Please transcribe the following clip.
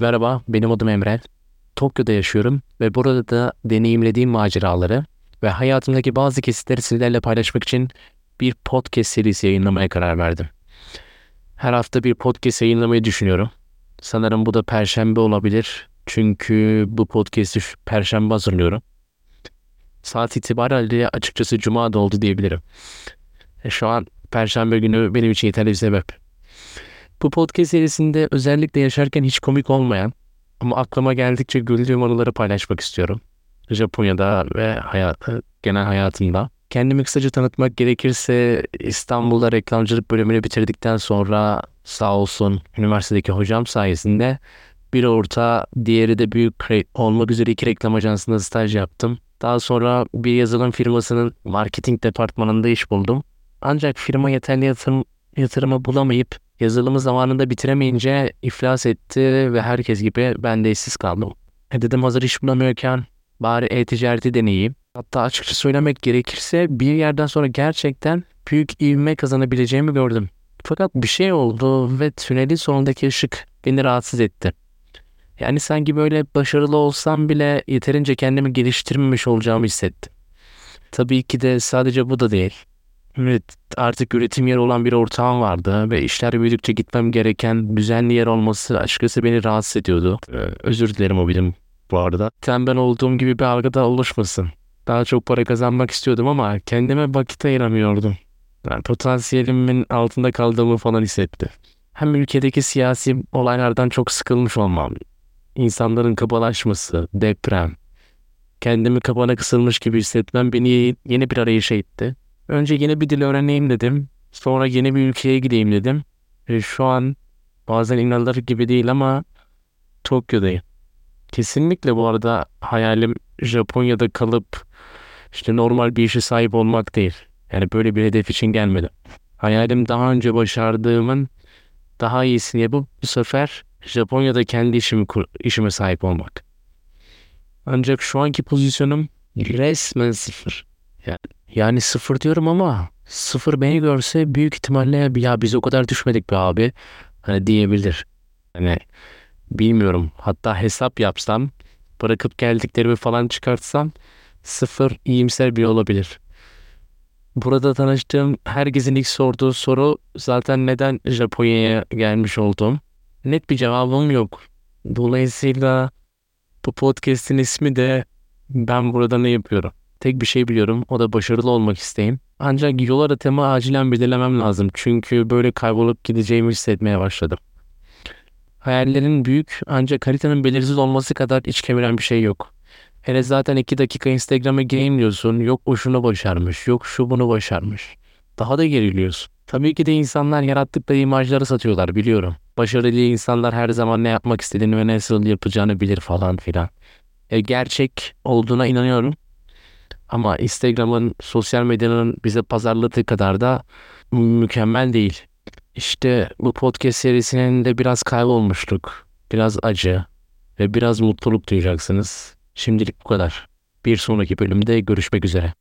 Merhaba, benim adım Emre. Tokyo'da yaşıyorum ve burada da deneyimlediğim maceraları ve hayatımdaki bazı kesitleri sizlerle paylaşmak için bir podcast serisi yayınlamaya karar verdim. Her hafta bir podcast yayınlamayı düşünüyorum. Sanırım bu da perşembe olabilir. Çünkü bu podcast'i perşembe hazırlıyorum. Saat itibariyle açıkçası cuma da oldu diyebilirim. E, şu an perşembe günü benim için yeterli bir sebep. Bu podcast serisinde özellikle yaşarken hiç komik olmayan ama aklıma geldikçe güldüğüm anıları paylaşmak istiyorum. Japonya'da ve hayat, genel hayatımda. Kendimi kısaca tanıtmak gerekirse İstanbul'da reklamcılık bölümünü bitirdikten sonra sağ olsun üniversitedeki hocam sayesinde bir orta, diğeri de büyük olmak üzere iki reklam ajansında staj yaptım. Daha sonra bir yazılım firmasının marketing departmanında iş buldum. Ancak firma yeterli yatırım, yatırımı bulamayıp yazılımı zamanında bitiremeyince iflas etti ve herkes gibi ben de işsiz kaldım. E dedim hazır iş bulamıyorken bari e-ticareti deneyeyim. Hatta açıkça söylemek gerekirse bir yerden sonra gerçekten büyük ivme kazanabileceğimi gördüm. Fakat bir şey oldu ve tünelin sonundaki ışık beni rahatsız etti. Yani sanki böyle başarılı olsam bile yeterince kendimi geliştirmemiş olacağımı hissettim. Tabii ki de sadece bu da değil. Evet, artık üretim yeri olan bir ortağım vardı ve işler büyüdükçe gitmem gereken düzenli yer olması açıkçası beni rahatsız ediyordu. Ee, özür dilerim o bilim bu arada. Tembel olduğum gibi bir algıda oluşmasın. Daha çok para kazanmak istiyordum ama kendime vakit ayıramıyordum. Yani potansiyelimin altında kaldığımı falan hissetti. Hem ülkedeki siyasi olaylardan çok sıkılmış olmam, insanların kabalaşması, deprem, kendimi kabana kısılmış gibi hissetmem beni yeni bir arayışa itti. Önce yeni bir dil öğreneyim dedim. Sonra yeni bir ülkeye gideyim dedim. Ve şu an bazen inanılır gibi değil ama Tokyo'dayım. Kesinlikle bu arada hayalim Japonya'da kalıp işte normal bir işe sahip olmak değil. Yani böyle bir hedef için gelmedim. Hayalim daha önce başardığımın daha iyisini yapıp bu sefer Japonya'da kendi işimi işime sahip olmak. Ancak şu anki pozisyonum resmen sıfır. Yani, sıfır diyorum ama sıfır beni görse büyük ihtimalle ya biz o kadar düşmedik be abi hani diyebilir. Hani bilmiyorum hatta hesap yapsam bırakıp geldiklerimi falan çıkartsam sıfır iyimser bir olabilir. Burada tanıştığım herkesin ilk sorduğu soru zaten neden Japonya'ya gelmiş oldum. Net bir cevabım yok. Dolayısıyla bu podcast'in ismi de ben burada ne yapıyorum? Tek bir şey biliyorum o da başarılı olmak isteğim. Ancak yol haritamı acilen belirlemem lazım. Çünkü böyle kaybolup gideceğimi hissetmeye başladım. Hayallerin büyük ancak haritanın belirsiz olması kadar iç kemiren bir şey yok. Hele zaten iki dakika Instagram'a gireyim diyorsun. Yok o şunu başarmış. Yok şu bunu başarmış. Daha da geriliyorsun. Tabii ki de insanlar yarattıkları imajları satıyorlar biliyorum. Başarılı insanlar her zaman ne yapmak istediğini ve nasıl yapacağını bilir falan filan. E, gerçek olduğuna inanıyorum. Ama Instagram'ın, sosyal medyanın bize pazarladığı kadar da mükemmel değil. İşte bu podcast serisinin de biraz kaybolmuştuk. Biraz acı ve biraz mutluluk duyacaksınız. Şimdilik bu kadar. Bir sonraki bölümde görüşmek üzere.